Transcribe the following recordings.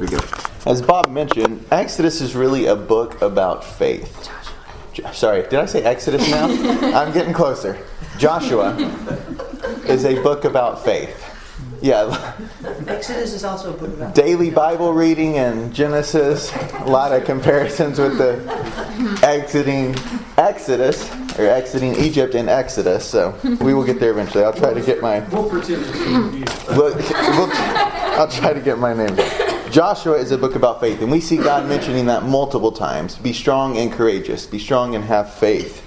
we go. As Bob mentioned, Exodus is really a book about faith. Jo- Sorry, did I say Exodus now? I'm getting closer. Joshua is a book about faith. Yeah, Exodus is also a book about. daily Bible reading and Genesis, a lot of comparisons with the exiting Exodus or exiting Egypt in Exodus. So we will get there eventually. I'll try to get my We'll pretend it's confused. Well, we'll- I'll try to get my name. Joshua is a book about faith, and we see God mentioning that multiple times. Be strong and courageous. Be strong and have faith,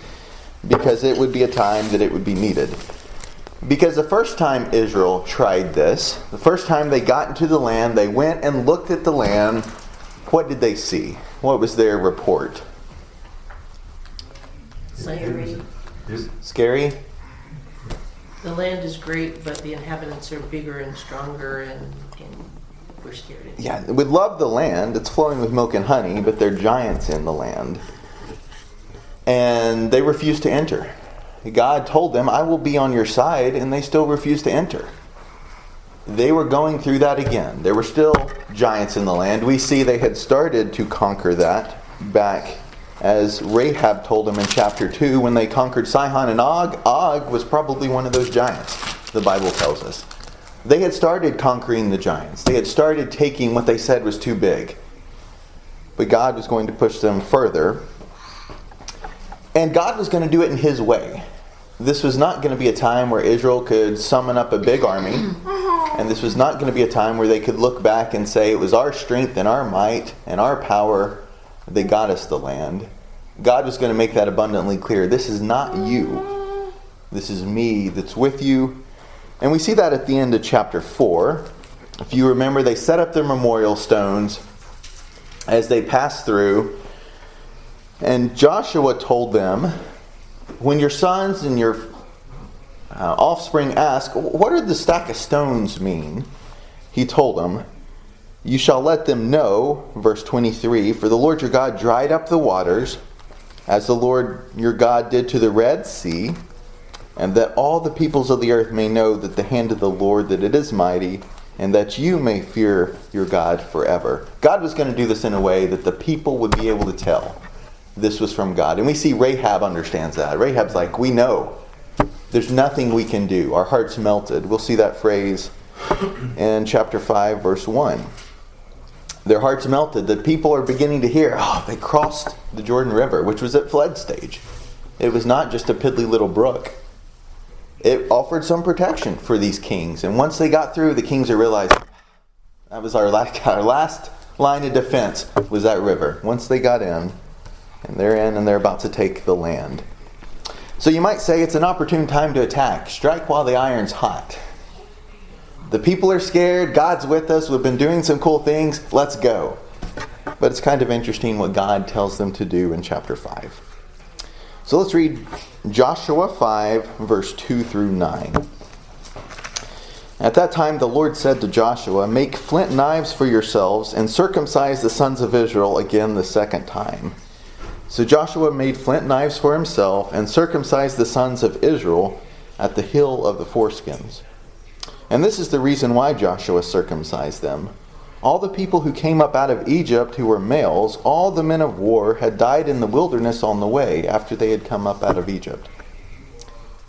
because it would be a time that it would be needed. Because the first time Israel tried this, the first time they got into the land, they went and looked at the land. What did they see? What was their report? Slavery. Scary? The land is great, but the inhabitants are bigger and stronger, and, and we're scared. Yeah, we love the land. It's flowing with milk and honey, but there are giants in the land. And they refuse to enter. God told them, I will be on your side, and they still refuse to enter. They were going through that again. There were still giants in the land. We see they had started to conquer that back as Rahab told them in chapter 2 when they conquered Sihon and Og. Og was probably one of those giants, the Bible tells us. They had started conquering the giants. They had started taking what they said was too big. But God was going to push them further. And God was going to do it in His way. This was not going to be a time where Israel could summon up a big army. And this was not going to be a time where they could look back and say, it was our strength and our might and our power that got us the land. God was going to make that abundantly clear. This is not you. This is me that's with you. And we see that at the end of chapter 4. If you remember, they set up their memorial stones as they passed through. And Joshua told them, When your sons and your uh, offspring ask, What do the stack of stones mean? He told them, You shall let them know, verse 23, For the Lord your God dried up the waters, as the Lord your God did to the Red Sea, and that all the peoples of the earth may know that the hand of the Lord that it is mighty, and that you may fear your God forever. God was going to do this in a way that the people would be able to tell this was from God. And we see Rahab understands that. Rahab's like, we know. There's nothing we can do. Our hearts melted. We'll see that phrase in chapter 5, verse 1. Their hearts melted. The people are beginning to hear, oh, they crossed the Jordan River, which was at flood stage. It was not just a piddly little brook. It offered some protection for these kings. And once they got through, the kings are realizing that was our last, our last line of defense was that river. Once they got in, and they're in and they're about to take the land. So you might say it's an opportune time to attack. Strike while the iron's hot. The people are scared. God's with us. We've been doing some cool things. Let's go. But it's kind of interesting what God tells them to do in chapter 5. So let's read Joshua 5, verse 2 through 9. At that time, the Lord said to Joshua, Make flint knives for yourselves and circumcise the sons of Israel again the second time. So Joshua made flint knives for himself and circumcised the sons of Israel at the hill of the foreskins. And this is the reason why Joshua circumcised them. All the people who came up out of Egypt who were males, all the men of war, had died in the wilderness on the way after they had come up out of Egypt.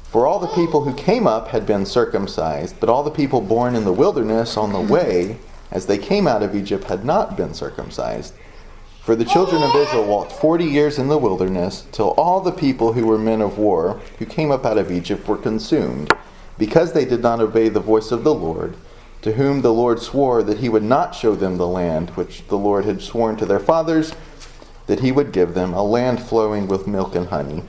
For all the people who came up had been circumcised, but all the people born in the wilderness on the way as they came out of Egypt had not been circumcised. For the children of Israel walked forty years in the wilderness, till all the people who were men of war, who came up out of Egypt, were consumed, because they did not obey the voice of the Lord, to whom the Lord swore that he would not show them the land which the Lord had sworn to their fathers, that he would give them, a land flowing with milk and honey.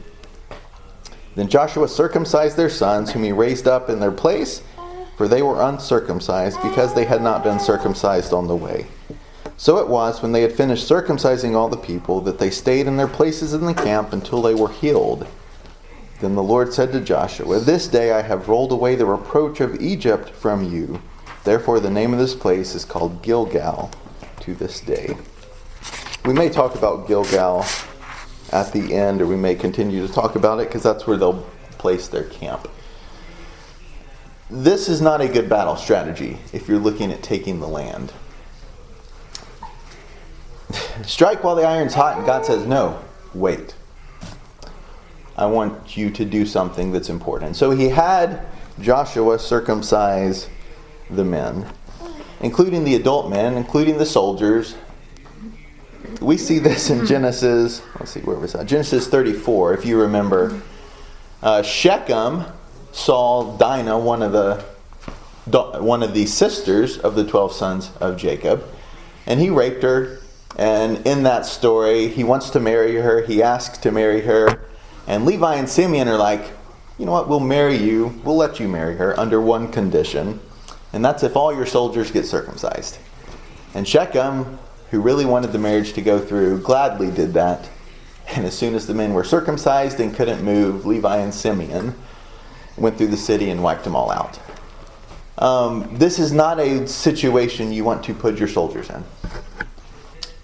Then Joshua circumcised their sons, whom he raised up in their place, for they were uncircumcised, because they had not been circumcised on the way. So it was, when they had finished circumcising all the people, that they stayed in their places in the camp until they were healed. Then the Lord said to Joshua, This day I have rolled away the reproach of Egypt from you. Therefore, the name of this place is called Gilgal to this day. We may talk about Gilgal at the end, or we may continue to talk about it because that's where they'll place their camp. This is not a good battle strategy if you're looking at taking the land. strike while the iron's hot, and God says, no, wait. I want you to do something that's important. So he had Joshua circumcise the men, including the adult men, including the soldiers. We see this in Genesis, let's see, where was that? Genesis 34, if you remember. Uh, Shechem saw Dinah, one of the one of the sisters of the 12 sons of Jacob, and he raped her. And in that story, he wants to marry her. He asks to marry her. And Levi and Simeon are like, you know what, we'll marry you. We'll let you marry her under one condition. And that's if all your soldiers get circumcised. And Shechem, who really wanted the marriage to go through, gladly did that. And as soon as the men were circumcised and couldn't move, Levi and Simeon went through the city and wiped them all out. Um, this is not a situation you want to put your soldiers in.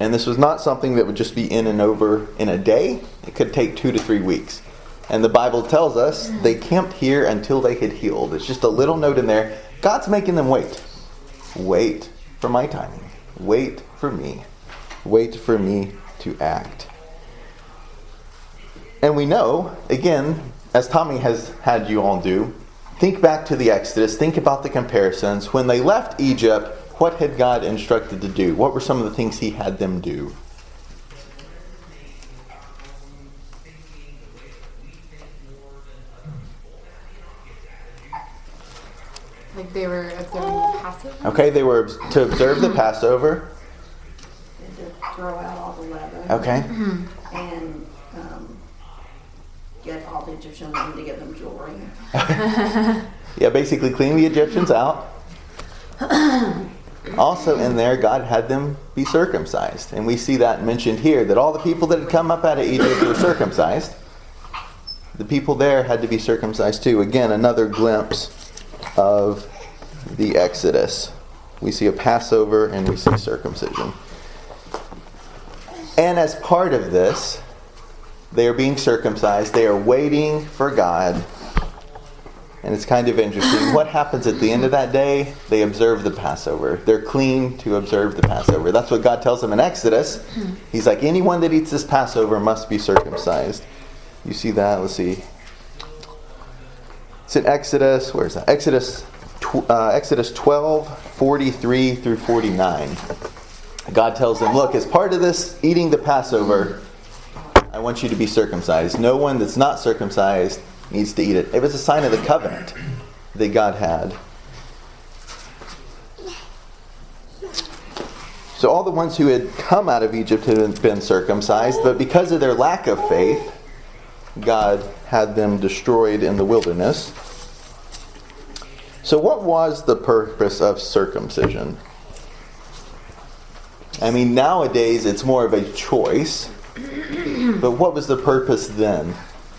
And this was not something that would just be in and over in a day. It could take two to three weeks. And the Bible tells us they camped here until they had healed. It's just a little note in there. God's making them wait. Wait for my timing. Wait for me. Wait for me to act. And we know, again, as Tommy has had you all do, Think back to the Exodus, think about the comparisons. When they left Egypt, what had God instructed to do? What were some of the things He had them do? They were observing the Passover? Okay, they were to observe the Passover. And to throw out all the leaven. Okay. And um, get all the Egyptian women to give them jewelry. Yeah, basically clean the Egyptians out. Also, in there, God had them be circumcised. And we see that mentioned here that all the people that had come up out of Egypt were circumcised. The people there had to be circumcised too. Again, another glimpse of the Exodus. We see a Passover and we see circumcision. And as part of this, they are being circumcised. They are waiting for God. And it's kind of interesting. What happens at the end of that day? They observe the Passover. They're clean to observe the Passover. That's what God tells them in Exodus. Hmm. He's like, anyone that eats this Passover must be circumcised. You see that? Let's see. It's in Exodus. Where's that? Exodus, uh, Exodus 12, 43 through 49. God tells them, look, as part of this eating the Passover, I want you to be circumcised. No one that's not circumcised needs to eat it. It was a sign of the covenant that God had. So all the ones who had come out of Egypt had been circumcised, but because of their lack of faith, God had them destroyed in the wilderness. So, what was the purpose of circumcision? I mean, nowadays it's more of a choice, but what was the purpose then?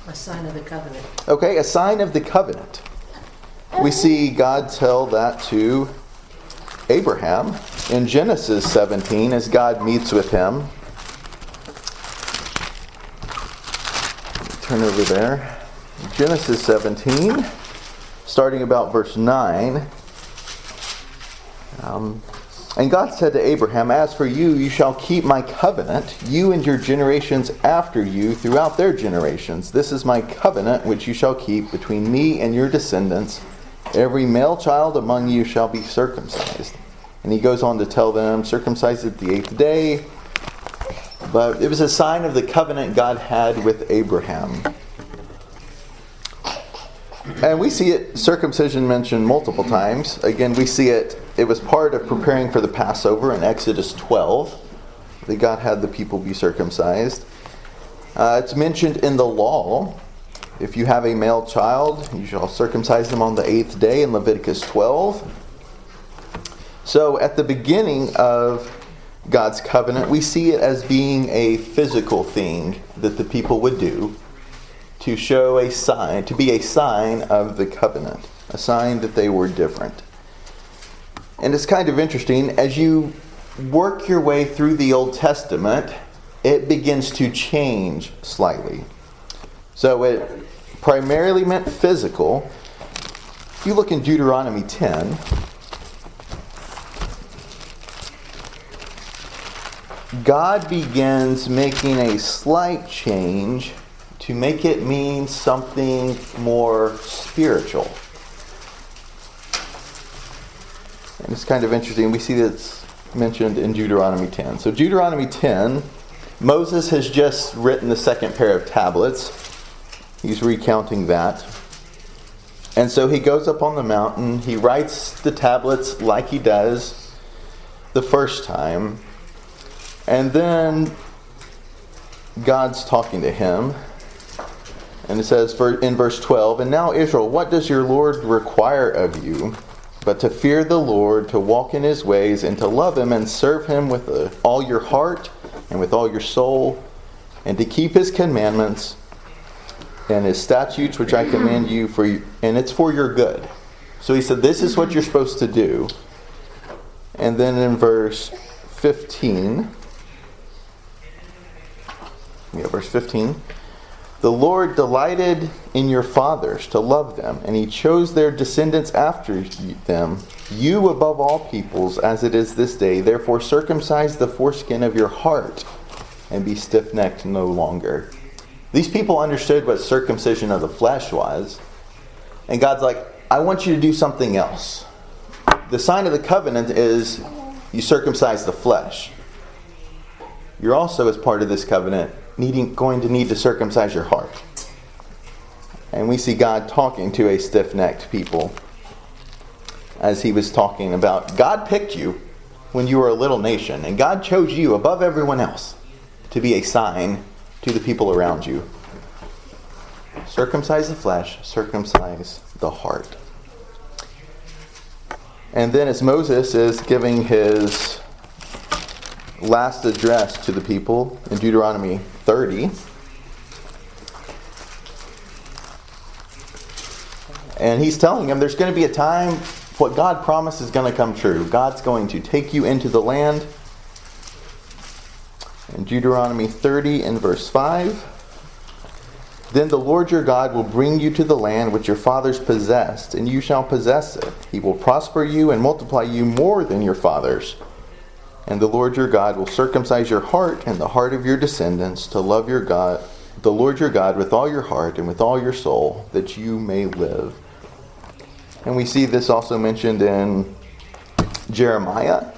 A sign of the covenant. Okay, a sign of the covenant. We see God tell that to Abraham in Genesis 17 as God meets with him. Turn over there. Genesis 17, starting about verse 9. Um, and God said to Abraham, As for you, you shall keep my covenant, you and your generations after you throughout their generations. This is my covenant which you shall keep between me and your descendants. Every male child among you shall be circumcised. And he goes on to tell them, circumcised at the eighth day. But it was a sign of the covenant God had with Abraham. And we see it, circumcision mentioned multiple times. Again, we see it, it was part of preparing for the Passover in Exodus 12, that God had the people be circumcised. Uh, it's mentioned in the law. If you have a male child, you shall circumcise them on the eighth day in Leviticus 12. So at the beginning of God's covenant, we see it as being a physical thing that the people would do to show a sign, to be a sign of the covenant, a sign that they were different. And it's kind of interesting, as you work your way through the Old Testament, it begins to change slightly. So it primarily meant physical. If you look in Deuteronomy 10, God begins making a slight change to make it mean something more spiritual. And it's kind of interesting. We see that's mentioned in Deuteronomy 10. So, Deuteronomy 10, Moses has just written the second pair of tablets. He's recounting that. And so he goes up on the mountain, he writes the tablets like he does the first time, and then God's talking to him. And it says in verse 12, And now, Israel, what does your Lord require of you? But to fear the Lord, to walk in his ways, and to love him and serve him with uh, all your heart and with all your soul, and to keep his commandments and his statutes which I command you for and it's for your good. So he said this is what you're supposed to do. And then in verse 15 yeah, verse 15. The Lord delighted in your fathers to love them, and he chose their descendants after them, you above all peoples, as it is this day. Therefore, circumcise the foreskin of your heart, and be stiff necked no longer. These people understood what circumcision of the flesh was. And God's like, I want you to do something else. The sign of the covenant is you circumcise the flesh. You're also, as part of this covenant, needing, going to need to circumcise your heart. And we see God talking to a stiff necked people as he was talking about God picked you when you were a little nation, and God chose you above everyone else to be a sign to the people around you. Circumcise the flesh, circumcise the heart. And then, as Moses is giving his last address to the people in Deuteronomy 30, and he's telling them there's going to be a time what God promised is going to come true. God's going to take you into the land in Deuteronomy 30 and verse 5. Then the Lord your God will bring you to the land which your fathers possessed, and you shall possess it. He will prosper you and multiply you more than your fathers. And the Lord your God will circumcise your heart and the heart of your descendants to love your God, the Lord your God with all your heart and with all your soul, that you may live. And we see this also mentioned in Jeremiah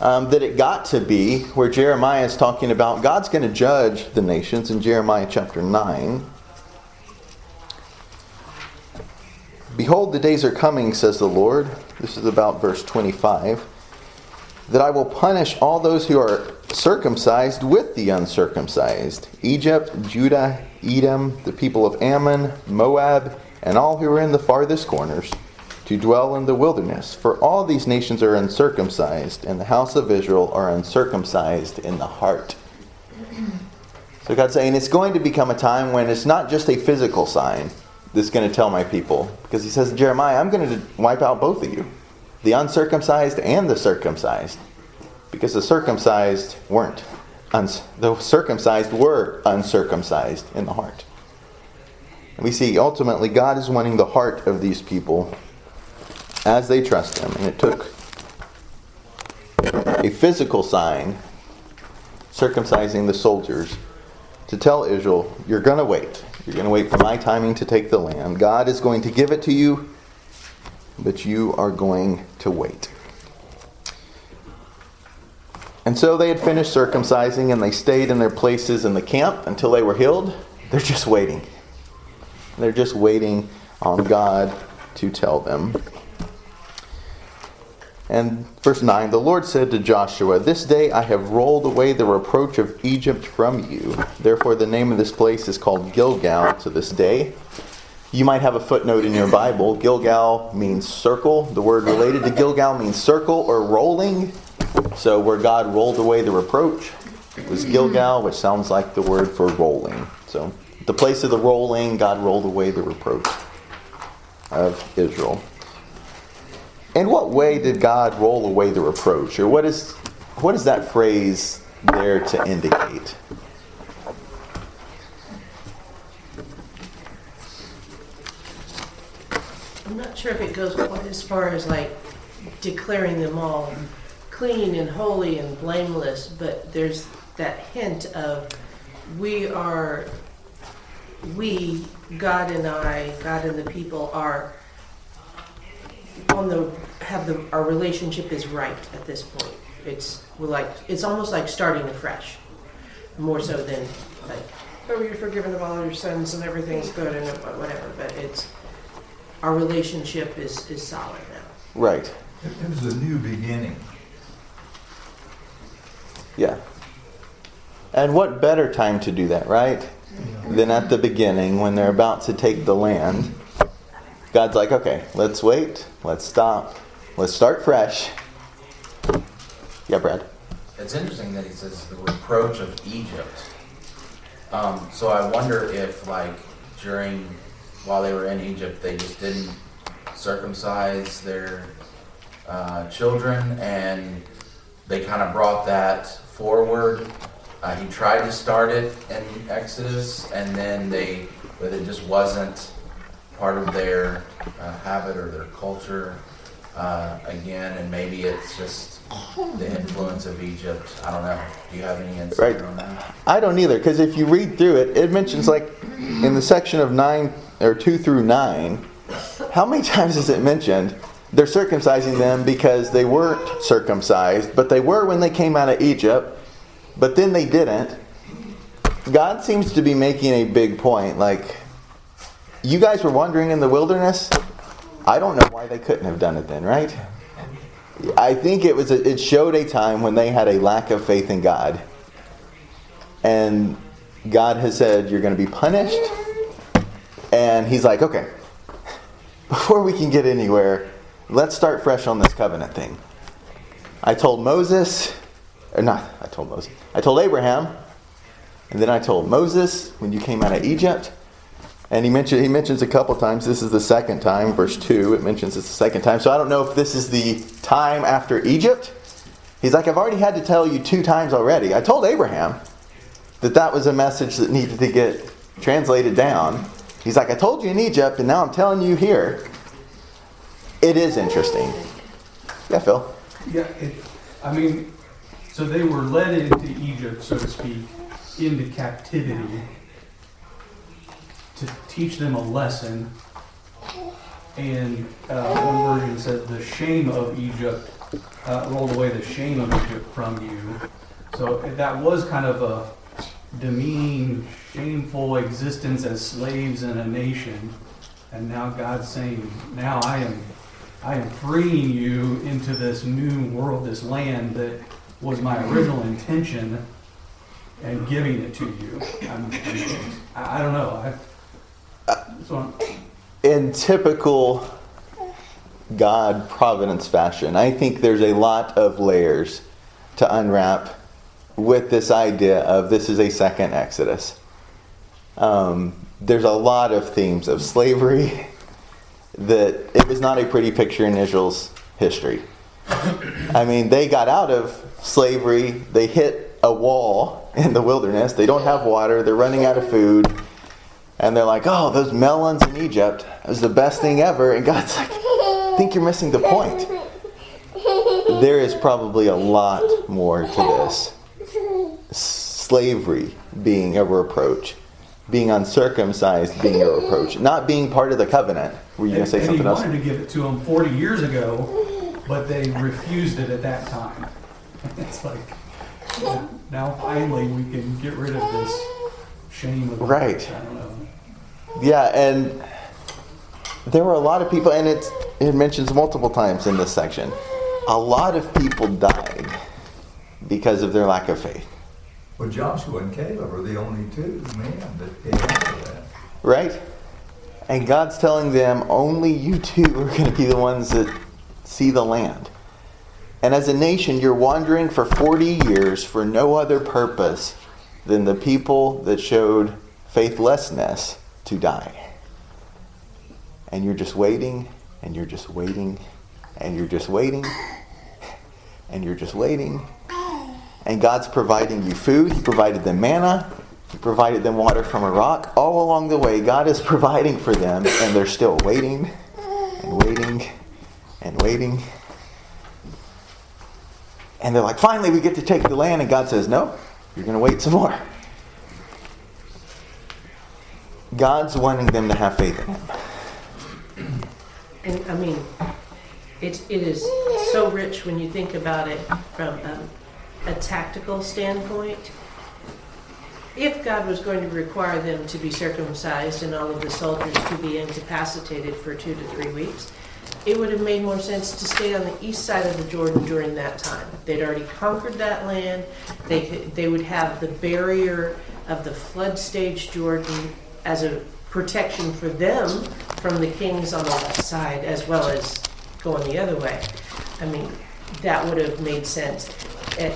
um, that it got to be where Jeremiah is talking about God's going to judge the nations in Jeremiah chapter 9. Behold, the days are coming, says the Lord. This is about verse 25. That I will punish all those who are circumcised with the uncircumcised Egypt, Judah, Edom, the people of Ammon, Moab, and all who are in the farthest corners to dwell in the wilderness. For all these nations are uncircumcised, and the house of Israel are uncircumcised in the heart. So God's saying it's going to become a time when it's not just a physical sign that's going to tell my people. Because he says, Jeremiah, I'm going to wipe out both of you the uncircumcised and the circumcised. Because the circumcised weren't. The circumcised were uncircumcised in the heart. we see ultimately God is wanting the heart of these people as they trust Him. And it took a physical sign, circumcising the soldiers, to tell Israel, You're going to wait. You're going to wait for my timing to take the land. God is going to give it to you, but you are going to wait. And so they had finished circumcising and they stayed in their places in the camp until they were healed. They're just waiting. They're just waiting on God to tell them. And verse 9 The Lord said to Joshua, This day I have rolled away the reproach of Egypt from you. Therefore, the name of this place is called Gilgal to this day. You might have a footnote in your Bible. Gilgal means circle. The word related to Gilgal means circle or rolling. So, where God rolled away the reproach was Gilgal, which sounds like the word for rolling. So, the place of the rolling, God rolled away the reproach of Israel. In what way did God roll away the reproach? Or what is, what is that phrase there to indicate? I'm not sure if it goes quite as far as like declaring them all clean and holy and blameless, but there's that hint of we are, we, God and I, God and the people are on the, have the, our relationship is right at this point. It's, we're like, it's almost like starting afresh, more so than like, oh, you're forgiven of all your sins and everything's good and whatever, but it's, our relationship is, is solid now. Right. It it was a new beginning. Yeah. And what better time to do that, right? Than at the beginning when they're about to take the land. God's like, okay, let's wait, let's stop, let's start fresh. Yeah, Brad. It's interesting that he says the reproach of Egypt. Um, so I wonder if, like, during while they were in Egypt, they just didn't circumcise their uh, children, and they kind of brought that forward. Uh, he tried to start it in Exodus, and then they, but it just wasn't part of their uh, habit or their culture uh, again, and maybe it's just the influence of Egypt. I don't know. Do you have any insight Right. on that? I don't either, because if you read through it, it mentions like in the section of nine or two through nine, how many times is it mentioned they're circumcising them because they weren't circumcised, but they were when they came out of Egypt, but then they didn't. God seems to be making a big point. Like, you guys were wandering in the wilderness. I don't know why they couldn't have done it then, right? I think it was a, it showed a time when they had a lack of faith in God. And God has said you're going to be punished. And he's like, "Okay. Before we can get anywhere, let's start fresh on this covenant thing." I told Moses, or not, I told Moses. I told Abraham, and then I told Moses when you came out of Egypt. And he mentioned he mentions a couple times. This is the second time, verse two. It mentions it's the second time. So I don't know if this is the time after Egypt. He's like, I've already had to tell you two times already. I told Abraham that that was a message that needed to get translated down. He's like, I told you in Egypt, and now I'm telling you here. It is interesting. Yeah, Phil. Yeah, it, I mean, so they were led into Egypt, so to speak, into captivity to teach them a lesson. And uh, one version said, "The shame of Egypt uh, rolled away the shame of Egypt from you." So that was kind of a demeaning, shameful existence as slaves in a nation. And now God's saying, "Now I am I am freeing you into this new world, this land that was my original intention, and giving it to you. I'm, I, I don't know. I, in typical God providence fashion, I think there's a lot of layers to unwrap with this idea of this is a second Exodus. Um, there's a lot of themes of slavery that it was not a pretty picture in Israel's history. I mean, they got out of slavery, they hit a wall in the wilderness, they don't have water, they're running out of food. And they're like, oh, those melons in Egypt is the best thing ever. And God's like, I think you're missing the point. There is probably a lot more to this. Slavery being a reproach, being uncircumcised being a reproach, not being part of the covenant. Were you going to say and something he else? wanted to give it to them 40 years ago, but they refused it at that time. It's like, now finally we can get rid of this shame of Right. I don't know. Yeah, and there were a lot of people, and it's, it mentions multiple times in this section. A lot of people died because of their lack of faith. Well, Joshua and Caleb are the only two men that came out that. Right? And God's telling them only you two are going to be the ones that see the land. And as a nation, you're wandering for 40 years for no other purpose than the people that showed faithlessness to die. And you're just waiting, and you're just waiting, and you're just waiting, and you're just waiting. And God's providing you food. He provided them manna. He provided them water from a rock. All along the way, God is providing for them, and they're still waiting and waiting and waiting. And they're like, finally, we get to take the land. And God says, no, you're going to wait some more. God's wanting them to have faith in Him. And I mean, it, it is so rich when you think about it from um, a tactical standpoint. If God was going to require them to be circumcised and all of the soldiers to be incapacitated for two to three weeks, it would have made more sense to stay on the east side of the Jordan during that time. They'd already conquered that land. They they would have the barrier of the flood stage Jordan as a protection for them from the kings on the left side as well as going the other way. I mean, that would have made sense. Eh,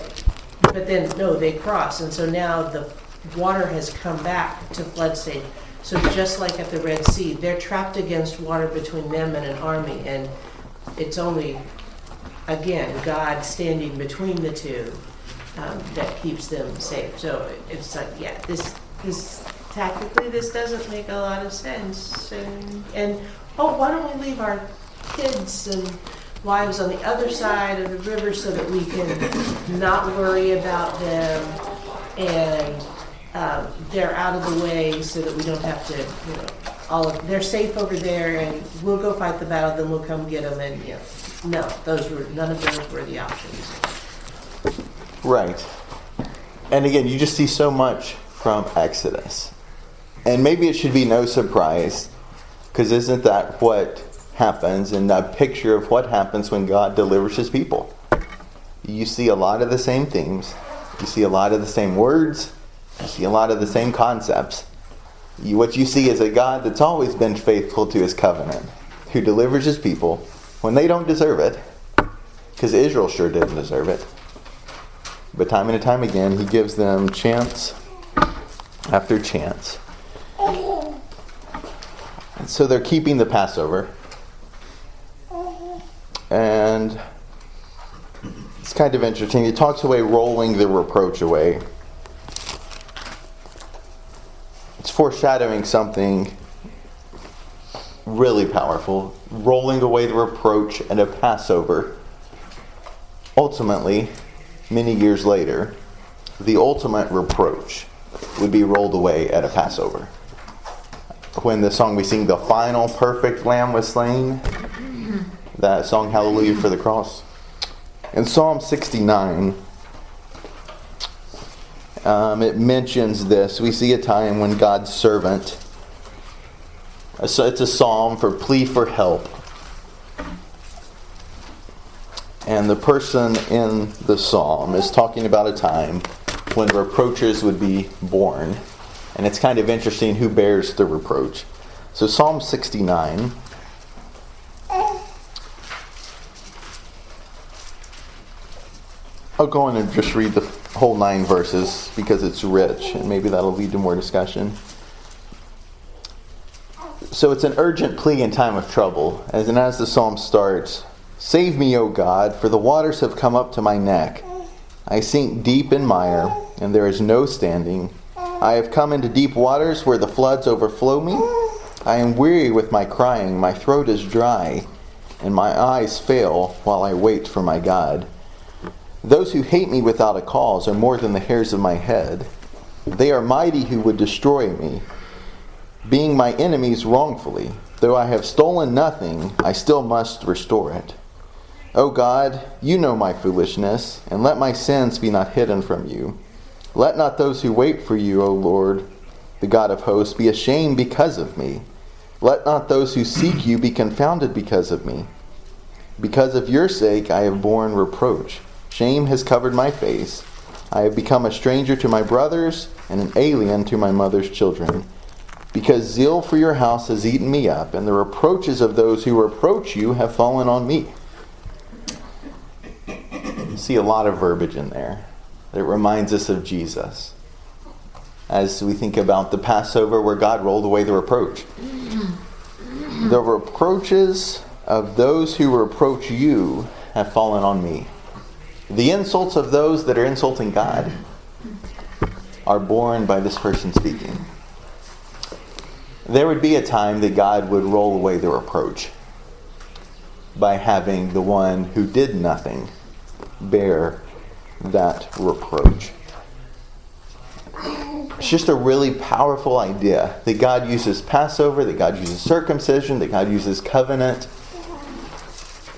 But then, no, they cross, and so now the water has come back to flood stage. So just like at the Red Sea, they're trapped against water between them and an army, and it's only, again, God standing between the two um, that keeps them safe. So it's like, yeah, this, this, tactically, this doesn't make a lot of sense. And, and, oh, why don't we leave our kids and wives on the other side of the river so that we can not worry about them and um, they're out of the way so that we don't have to, you know, all of, they're safe over there and we'll go fight the battle, then we'll come get them and, you know, no, those were, none of those were the options. Right. And again, you just see so much from Exodus. And maybe it should be no surprise, because isn't that what happens in a picture of what happens when God delivers his people? You see a lot of the same themes, you see a lot of the same words, you see a lot of the same concepts. You, what you see is a God that's always been faithful to his covenant, who delivers his people when they don't deserve it, because Israel sure didn't deserve it. But time and time again, he gives them chance after chance. So they're keeping the Passover. And it's kind of interesting. He talks away rolling the reproach away. It's foreshadowing something really powerful. Rolling away the reproach and a Passover. Ultimately, many years later, the ultimate reproach would be rolled away at a Passover. When the song we sing, The Final Perfect Lamb was slain, that song, Hallelujah for the Cross. In Psalm 69, um, it mentions this. We see a time when God's servant, so it's a psalm for plea for help. And the person in the psalm is talking about a time when reproaches would be borne. And it's kind of interesting who bears the reproach. So, Psalm 69. I'll go in and just read the whole nine verses because it's rich and maybe that'll lead to more discussion. So it's an urgent plea in time of trouble. As and as the psalm starts, Save me, O God, for the waters have come up to my neck. I sink deep in mire, and there is no standing. I have come into deep waters where the floods overflow me. I am weary with my crying, my throat is dry, and my eyes fail while I wait for my God. Those who hate me without a cause are more than the hairs of my head. They are mighty who would destroy me, being my enemies wrongfully. Though I have stolen nothing, I still must restore it. O God, you know my foolishness, and let my sins be not hidden from you. Let not those who wait for you, O Lord, the God of hosts, be ashamed because of me. Let not those who seek you be confounded because of me. Because of your sake I have borne reproach. Shame has covered my face. I have become a stranger to my brothers and an alien to my mother's children. Because zeal for your house has eaten me up, and the reproaches of those who reproach you have fallen on me. See a lot of verbiage in there that reminds us of Jesus. As we think about the Passover where God rolled away the reproach. The reproaches of those who reproach you have fallen on me. The insults of those that are insulting God are borne by this person speaking. There would be a time that God would roll away the reproach by having the one who did nothing bear that reproach. It's just a really powerful idea that God uses Passover, that God uses circumcision, that God uses covenant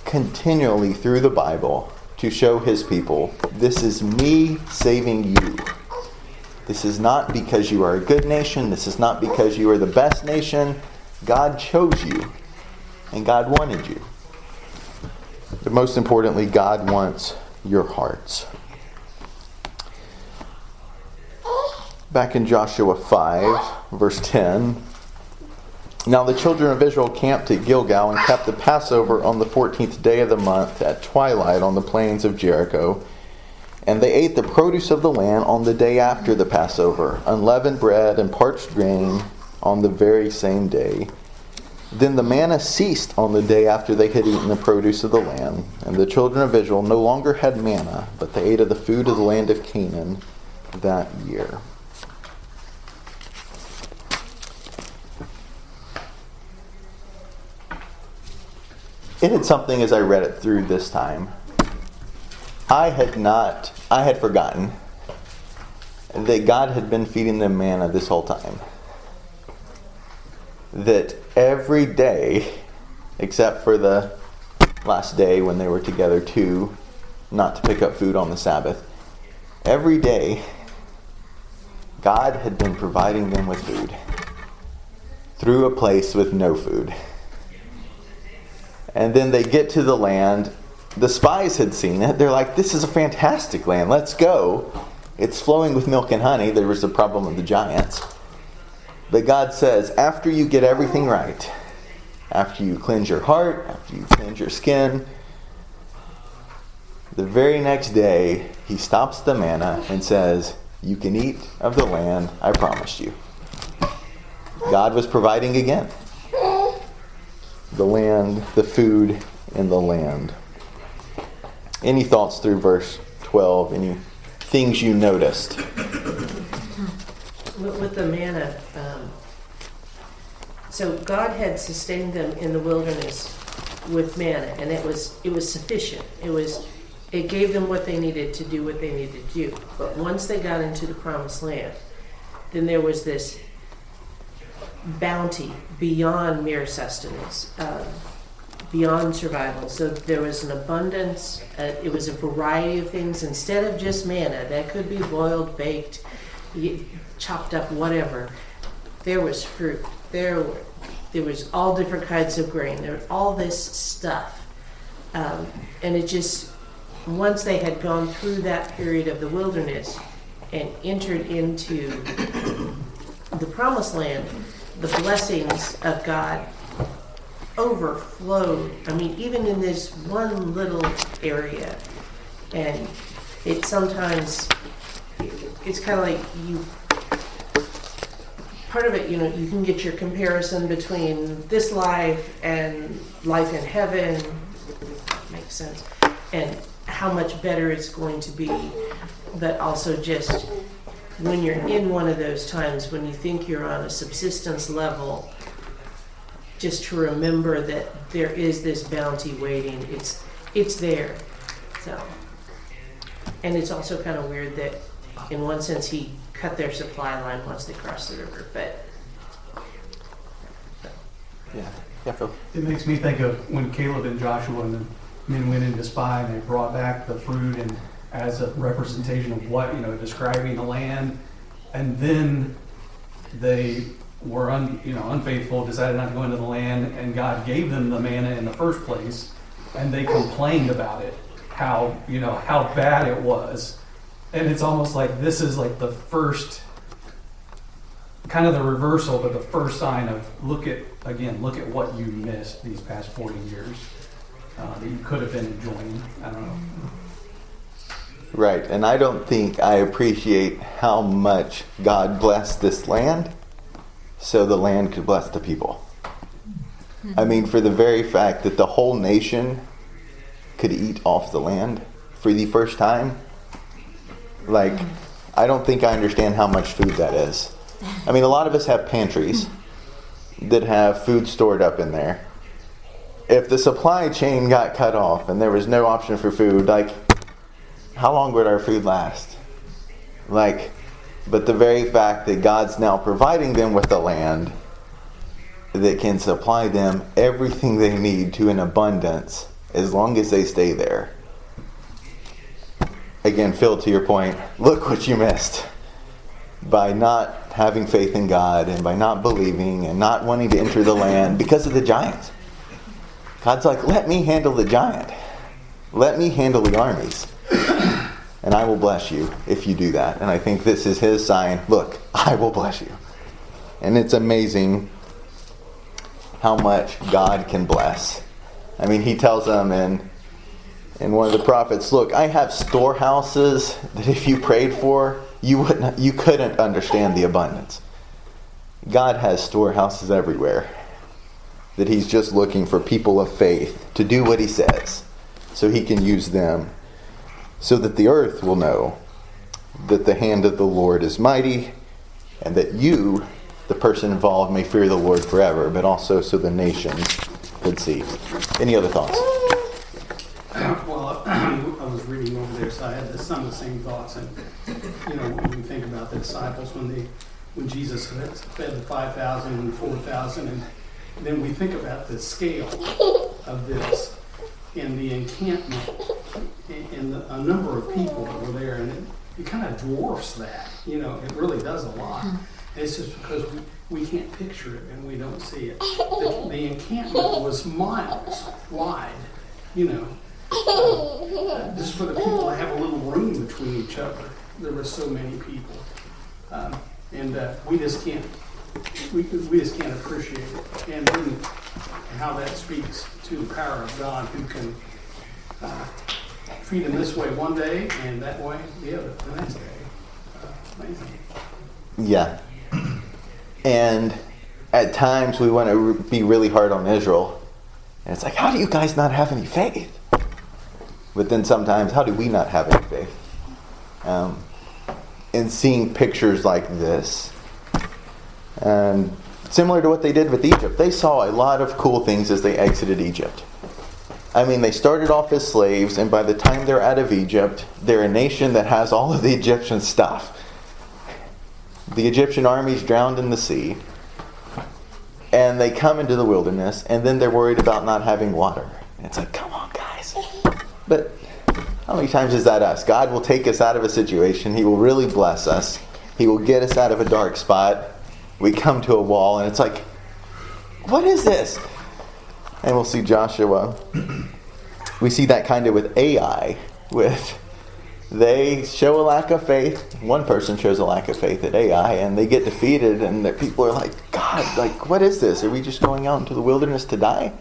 continually through the Bible to show his people this is me saving you. This is not because you are a good nation. This is not because you are the best nation. God chose you, and God wanted you. But most importantly, God wants your hearts. Back in Joshua 5, verse 10. Now the children of Israel camped at Gilgal and kept the Passover on the 14th day of the month at twilight on the plains of Jericho. And they ate the produce of the land on the day after the Passover, unleavened bread and parched grain on the very same day. Then the manna ceased on the day after they had eaten the produce of the land, and the children of Israel no longer had manna, but they ate of the food of the land of Canaan that year. It had something as I read it through this time. I had not, I had forgotten that God had been feeding them manna this whole time. That every day, except for the last day when they were together too, not to pick up food on the Sabbath, every day, God had been providing them with food through a place with no food. And then they get to the land. The spies had seen it. They're like, this is a fantastic land. Let's go. It's flowing with milk and honey. There was the problem of the giants. But God says, after you get everything right, after you cleanse your heart, after you cleanse your skin, the very next day, he stops the manna and says, You can eat of the land I promised you. God was providing again the land, the food and the land. Any thoughts through verse 12? Any things you noticed? With the manna, um, so God had sustained them in the wilderness with manna, and it was it was sufficient. It was it gave them what they needed to do what they needed to do. But once they got into the promised land, then there was this bounty beyond mere sustenance, um, beyond survival. So there was an abundance. Uh, it was a variety of things instead of just manna. That could be boiled, baked, chopped up, whatever. There was fruit. There there was all different kinds of grain. There was all this stuff, um, and it just once they had gone through that period of the wilderness and entered into the promised land, the blessings of God overflowed. I mean, even in this one little area, and it sometimes it's kind of like you. Part of it, you know, you can get your comparison between this life and life in heaven. Makes sense, and how much better it's going to be, but also just when you're in one of those times when you think you're on a subsistence level, just to remember that there is this bounty waiting. It's it's there. So and it's also kind of weird that in one sense he cut their supply line once they crossed the river, but Yeah. Yeah, Phil. It makes me think of when Caleb and Joshua and the men went in to spy and they brought back the fruit and as a representation of what, you know, describing the land. And then they were un, you know, unfaithful, decided not to go into the land, and God gave them the manna in the first place, and they complained about it, how, you know, how bad it was. And it's almost like this is like the first kind of the reversal, but the first sign of look at again, look at what you missed these past 40 years uh, that you could have been enjoying. I don't know. Right, and I don't think I appreciate how much God blessed this land so the land could bless the people. Mm-hmm. I mean, for the very fact that the whole nation could eat off the land for the first time, like, mm-hmm. I don't think I understand how much food that is. I mean, a lot of us have pantries mm-hmm. that have food stored up in there. If the supply chain got cut off and there was no option for food, like, how long would our food last? Like, but the very fact that God's now providing them with a land that can supply them everything they need to an abundance as long as they stay there. Again, Phil, to your point, look what you missed by not having faith in God and by not believing and not wanting to enter the land because of the giants. God's like, let me handle the giant. Let me handle the armies. And I will bless you if you do that. And I think this is his sign. Look, I will bless you. And it's amazing how much God can bless. I mean, he tells them in in one of the prophets, look, I have storehouses that if you prayed for, you wouldn't you couldn't understand the abundance. God has storehouses everywhere. That he's just looking for people of faith to do what he says so he can use them so that the earth will know that the hand of the Lord is mighty and that you the person involved may fear the Lord forever, but also so the nations could see. Any other thoughts? Well, I was reading over there, so I had some of the same thoughts. And you know, when we think about the disciples, when they, when Jesus fed the five thousand and four thousand, and then we think about the scale of this and the encampment and the, a number of people that were there, and it, it kind of dwarfs that. You know, it really does a lot. It's just because we, we can't picture it and we don't see it. The, the encampment was miles wide, you know, uh, just for the people to have a little room between each other. There were so many people, um, and uh, we just can't we, we just can't appreciate it, and how that speaks to the power of God, who can uh, feed them this way one day and that way the other the next day. Uh, amazing. Yeah. And at times we want to be really hard on Israel. And it's like, how do you guys not have any faith? But then sometimes, how do we not have any faith? Um, and seeing pictures like this, and similar to what they did with Egypt, they saw a lot of cool things as they exited Egypt. I mean, they started off as slaves, and by the time they're out of Egypt, they're a nation that has all of the Egyptian stuff. The Egyptian army's drowned in the sea, and they come into the wilderness, and then they're worried about not having water. It's like, come on, guys. But how many times is that us? God will take us out of a situation, He will really bless us, He will get us out of a dark spot. We come to a wall, and it's like, what is this? And we'll see Joshua. We see that kind of with Ai, with they show a lack of faith. One person shows a lack of faith at Ai, and they get defeated, and the people are like, God, like, what is this? Are we just going out into the wilderness to die?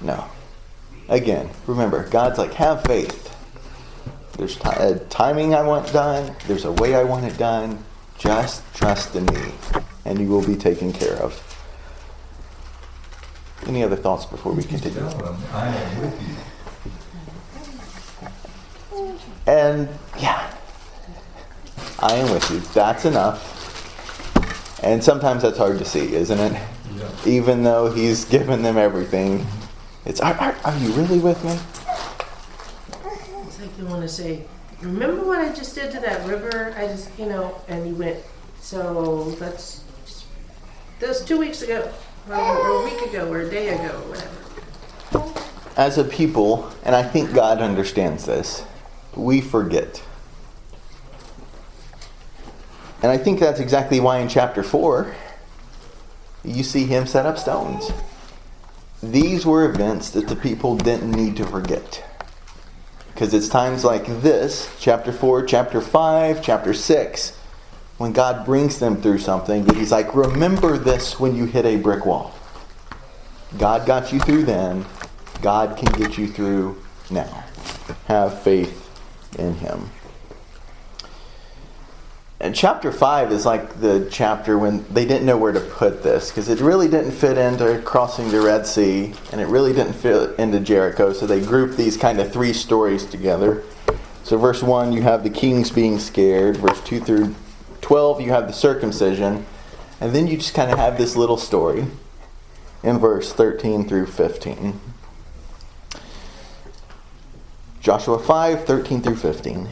No. Again, remember, God's like, have faith. There's t- a uh, timing I want done, there's a way I want it done. Just trust in me, and you will be taken care of. Any other thoughts before we continue? I am with you. And yeah, I am with you. That's enough. And sometimes that's hard to see, isn't it? Yeah. Even though he's given them everything, it's are, are, are you really with me? It's like you want to say, remember what I just did to that river? I just, you know, and he went, so that's, that's two weeks ago, or, a week ago, or a day ago, or whatever. As a people, and I think God understands this, we forget. And I think that's exactly why in chapter 4, you see him set up stones. These were events that the people didn't need to forget. Because it's times like this, chapter 4, chapter 5, chapter 6, when God brings them through something that He's like, remember this when you hit a brick wall. God got you through then, God can get you through now. Have faith in Him. And chapter 5 is like the chapter when they didn't know where to put this because it really didn't fit into crossing the Red Sea and it really didn't fit into Jericho. So they grouped these kind of three stories together. So, verse 1, you have the kings being scared. Verse 2 through 12, you have the circumcision. And then you just kind of have this little story in verse 13 through 15. Joshua 5 13 through 15.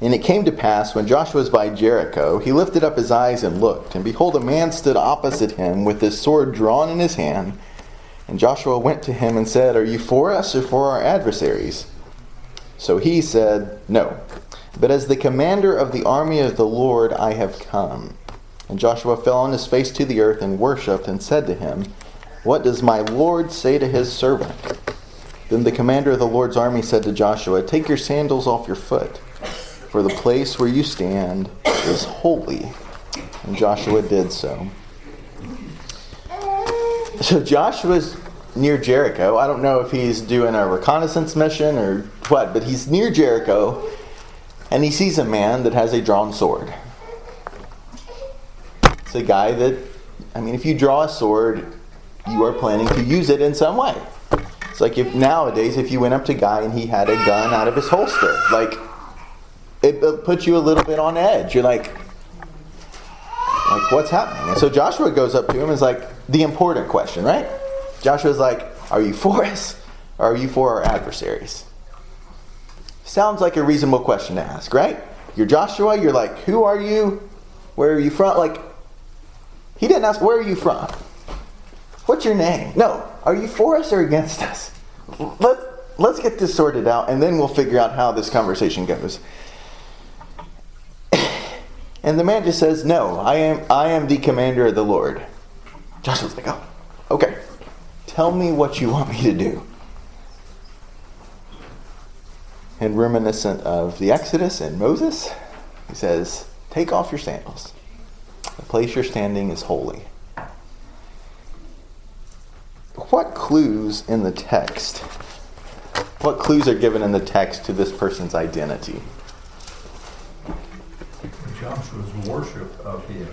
And it came to pass when Joshua was by Jericho, he lifted up his eyes and looked, and behold, a man stood opposite him with his sword drawn in his hand. And Joshua went to him and said, Are you for us or for our adversaries? So he said, No. But as the commander of the army of the Lord I have come. And Joshua fell on his face to the earth and worshipped and said to him, What does my Lord say to his servant? Then the commander of the Lord's army said to Joshua, Take your sandals off your foot, for the place where you stand is holy. And Joshua did so. So Joshua's near Jericho. I don't know if he's doing a reconnaissance mission or what, but he's near Jericho and he sees a man that has a drawn sword. It's a guy that, I mean, if you draw a sword, you are planning to use it in some way. It's like if nowadays, if you went up to a guy and he had a gun out of his holster, like it puts you a little bit on edge. You're like, like what's happening? And so Joshua goes up to him and is like the important question, right? Joshua's like, are you for us or are you for our adversaries? Sounds like a reasonable question to ask, right? You're Joshua, you're like, who are you? Where are you from? Like, he didn't ask, where are you from? What's your name? No, are you for us or against us? Let, let's get this sorted out and then we'll figure out how this conversation goes. And the man just says, No, I am, I am the commander of the Lord. Joshua's like, Oh, okay. Tell me what you want me to do. And reminiscent of the Exodus and Moses, he says, Take off your sandals. The place you're standing is holy. What clues in the text? What clues are given in the text to this person's identity? Joshua's worship of him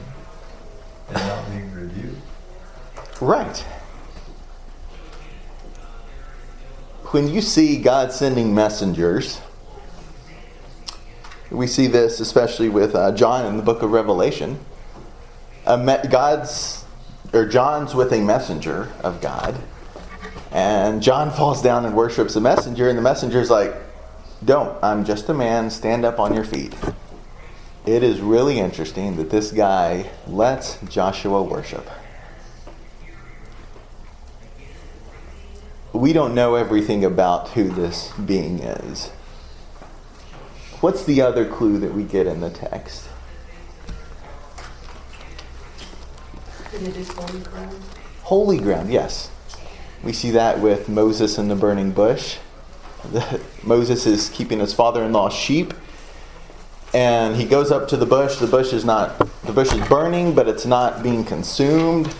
and not being reviewed. Right. When you see God sending messengers, we see this especially with uh, John in the book of Revelation. God's or John's with a messenger of God, and John falls down and worships the messenger, and the messenger's like, "Don't! I'm just a man. Stand up on your feet." It is really interesting that this guy lets Joshua worship. We don't know everything about who this being is. What's the other clue that we get in the text? Holy ground. Holy ground, yes. We see that with Moses and the burning bush. The, Moses is keeping his father in law's sheep, and he goes up to the bush. The bush is not, the bush is burning, but it's not being consumed.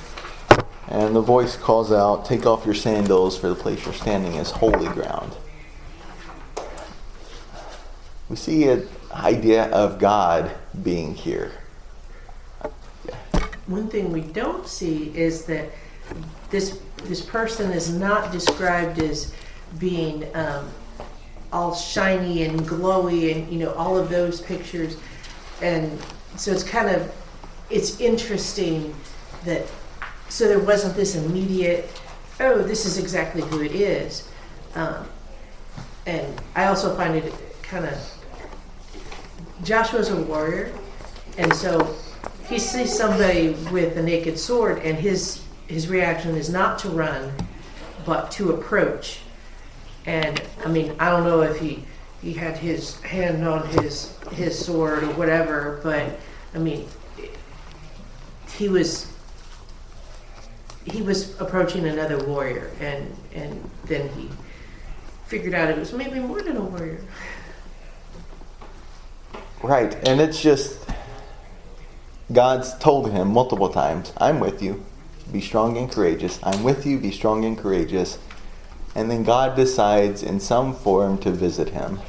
And the voice calls out, Take off your sandals, for the place you're standing is holy ground. We see an idea of God being here. One thing we don't see is that this this person is not described as being um, all shiny and glowy and you know all of those pictures, and so it's kind of it's interesting that so there wasn't this immediate oh this is exactly who it is, um, and I also find it kind of Joshua's a warrior, and so he sees somebody with a naked sword, and his his reaction is not to run, but to approach. And I mean, I don't know if he he had his hand on his his sword or whatever, but I mean, he was he was approaching another warrior, and and then he figured out it was maybe more than a warrior. Right, and it's just God's told him multiple times, I'm with you. Be strong and courageous. I'm with you. Be strong and courageous. And then God decides in some form to visit him.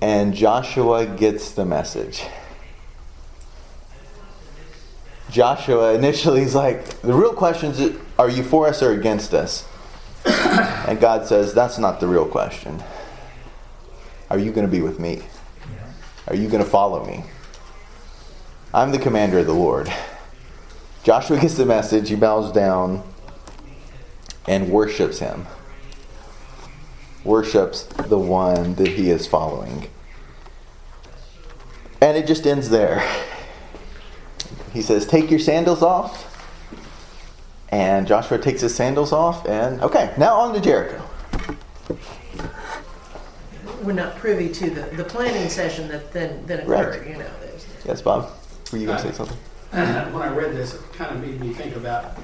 And Joshua gets the message. Joshua initially is like, the real question is, are you for us or against us? And God says, that's not the real question. Are you going to be with me? Are you going to follow me? I'm the commander of the Lord. Joshua gets the message, he bows down and worships him. worships the one that he is following. And it just ends there. He says, Take your sandals off. And Joshua takes his sandals off, and okay, now on to Jericho. We're not privy to the, the planning session that then, then Right. occurred, you know. Yes, Bob? Were you going to say uh, something? Uh, when I read this, it kind of made me think about,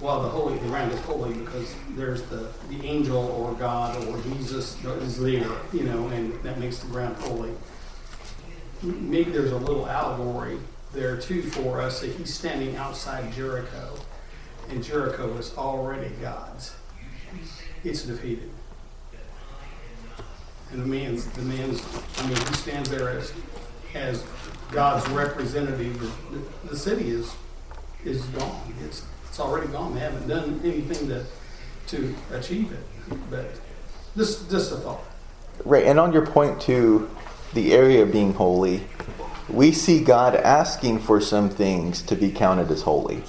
well, the holy, the ground is holy because there's the, the angel or God or Jesus is there, you know, and that makes the ground holy. Maybe there's a little allegory there too for us that he's standing outside Jericho, and Jericho is already God's. It's defeated. And the man's, the man's, I mean, he stands there as, as God's representative. The, the, city is, is gone. It's, it's already gone. They haven't done anything to, to achieve it. But this, just a thought. Right, and on your point to the area being holy, we see God asking for some things to be counted as holy.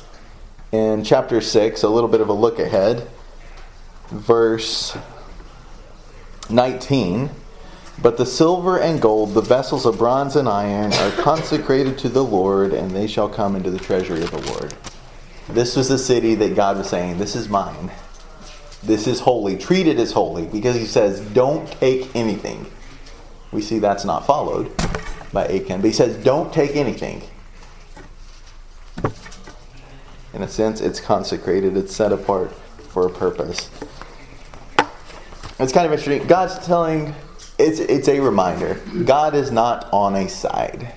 In chapter 6, a little bit of a look ahead, verse 19. But the silver and gold, the vessels of bronze and iron, are consecrated to the Lord, and they shall come into the treasury of the Lord. This was the city that God was saying, This is mine. This is holy. Treat it as holy, because He says, Don't take anything. We see that's not followed by Achan, but He says, Don't take anything. In a sense, it's consecrated, it's set apart for a purpose. It's kind of interesting. God's telling, it's, it's a reminder. God is not on a side.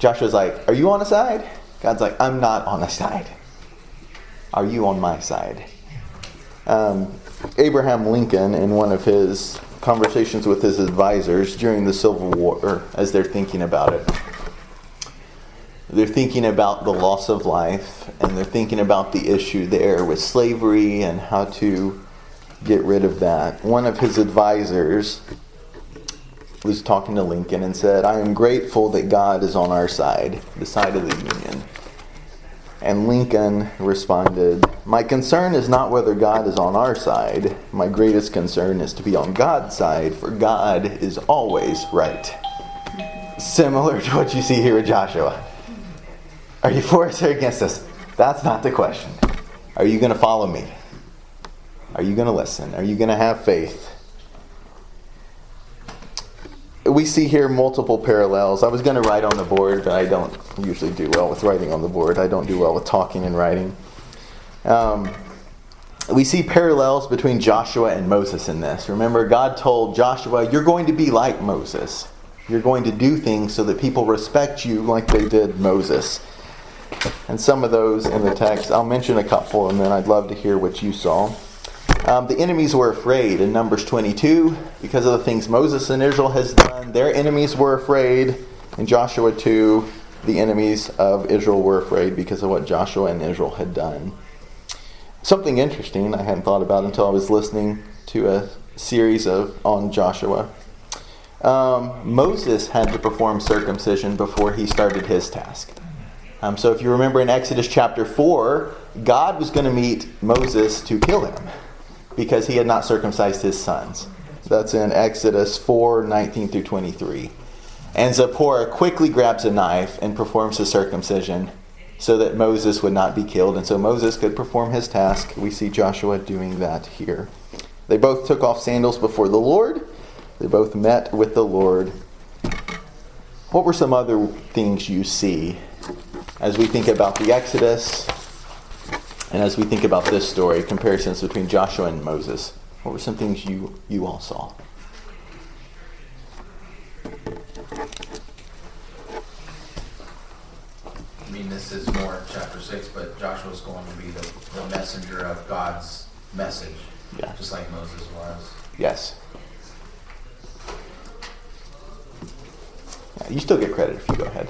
Joshua's like, Are you on a side? God's like, I'm not on a side. Are you on my side? Um, Abraham Lincoln, in one of his conversations with his advisors during the Civil War, as they're thinking about it, they're thinking about the loss of life and they're thinking about the issue there with slavery and how to get rid of that. One of his advisors was talking to Lincoln and said, I am grateful that God is on our side, the side of the Union. And Lincoln responded, My concern is not whether God is on our side. My greatest concern is to be on God's side, for God is always right. Similar to what you see here with Joshua. Are you for us or against us? That's not the question. Are you going to follow me? Are you going to listen? Are you going to have faith? We see here multiple parallels. I was going to write on the board, but I don't usually do well with writing on the board. I don't do well with talking and writing. Um, we see parallels between Joshua and Moses in this. Remember, God told Joshua, You're going to be like Moses. You're going to do things so that people respect you like they did Moses. And some of those in the text, I'll mention a couple and then I'd love to hear what you saw. Um, the enemies were afraid in Numbers 22 because of the things Moses and Israel has done. Their enemies were afraid. In Joshua 2, the enemies of Israel were afraid because of what Joshua and Israel had done. Something interesting I hadn't thought about until I was listening to a series of on Joshua. Um, Moses had to perform circumcision before he started his task. Um, so if you remember in Exodus chapter 4, God was going to meet Moses to kill him because he had not circumcised his sons. That's in Exodus 4 19 through 23. And Zipporah quickly grabs a knife and performs the circumcision so that Moses would not be killed and so Moses could perform his task. We see Joshua doing that here. They both took off sandals before the Lord, they both met with the Lord. What were some other things you see as we think about the Exodus and as we think about this story, comparisons between Joshua and Moses? What were some things you, you all saw? I mean, this is more chapter six, but Joshua is going to be the, the messenger of God's message, Yeah. just like Moses was. Yes. Yeah, you still get credit if you go ahead.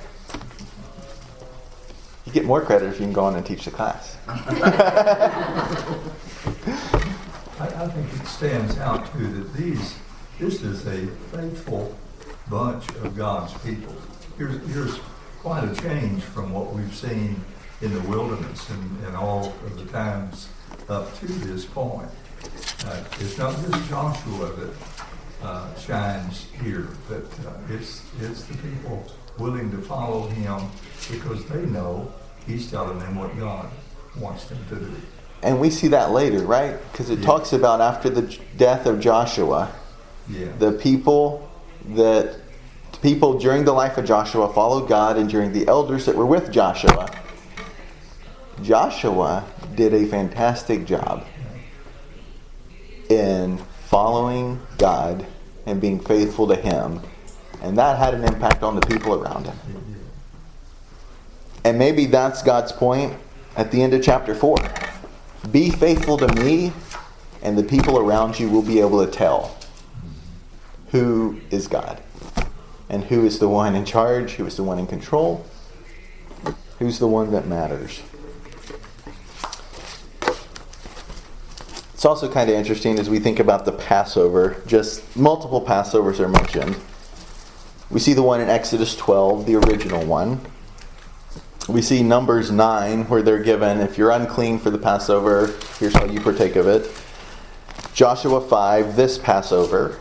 You get more credit if you can go on and teach the class. I, I think it stands out too that these, this is a faithful bunch of God's people. Here's, here's quite a change from what we've seen in the wilderness and, and all of the times up to this point. Uh, it's not just Joshua that uh, shines here, but uh, it's it's the people willing to follow him because they know he's telling them what God wants them to do. And we see that later, right? Because it Yeah. talks about after the death of Joshua, Yeah. the people that people during the life of Joshua followed God, and during the elders that were with Joshua, Joshua did a fantastic job in following God and being faithful to Him, and that had an impact on the people around him. And maybe that's God's point at the end of chapter 4. Be faithful to me, and the people around you will be able to tell who is God and who is the one in charge, who is the one in control, who's the one that matters. It's also kind of interesting as we think about the Passover, just multiple Passovers are mentioned. We see the one in Exodus 12, the original one. We see Numbers 9, where they're given, if you're unclean for the Passover, here's how you partake of it. Joshua 5, this Passover.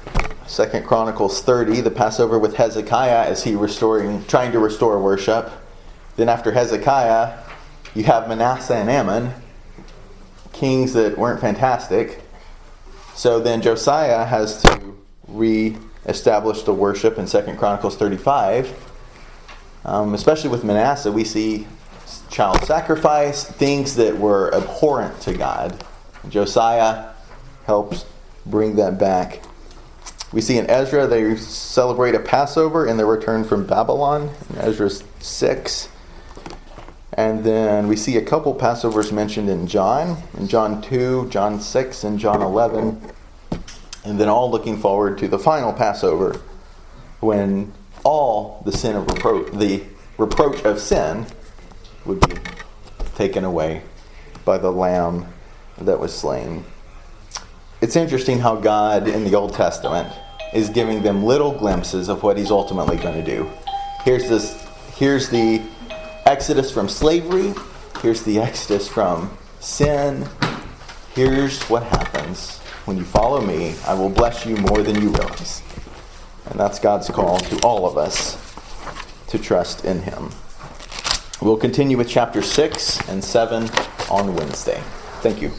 Second Chronicles 30, the Passover with Hezekiah as he restoring, trying to restore worship. Then after Hezekiah, you have Manasseh and Amon, kings that weren't fantastic. So then Josiah has to re-establish the worship in Second Chronicles 35. Um, especially with Manasseh, we see child sacrifice, things that were abhorrent to God. Josiah helps bring that back. We see in Ezra they celebrate a Passover in their return from Babylon in Ezra 6. And then we see a couple Passovers mentioned in John, in John 2, John 6, and John 11. And then all looking forward to the final Passover when all the sin of reproach, the reproach of sin would be taken away by the lamb that was slain. It's interesting how God in the Old Testament is giving them little glimpses of what he's ultimately going to do. Here's this here's the exodus from slavery, here's the exodus from sin. Here's what happens when you follow me. I will bless you more than you realize. And that's God's call to all of us to trust in him. We'll continue with chapter 6 and 7 on Wednesday. Thank you.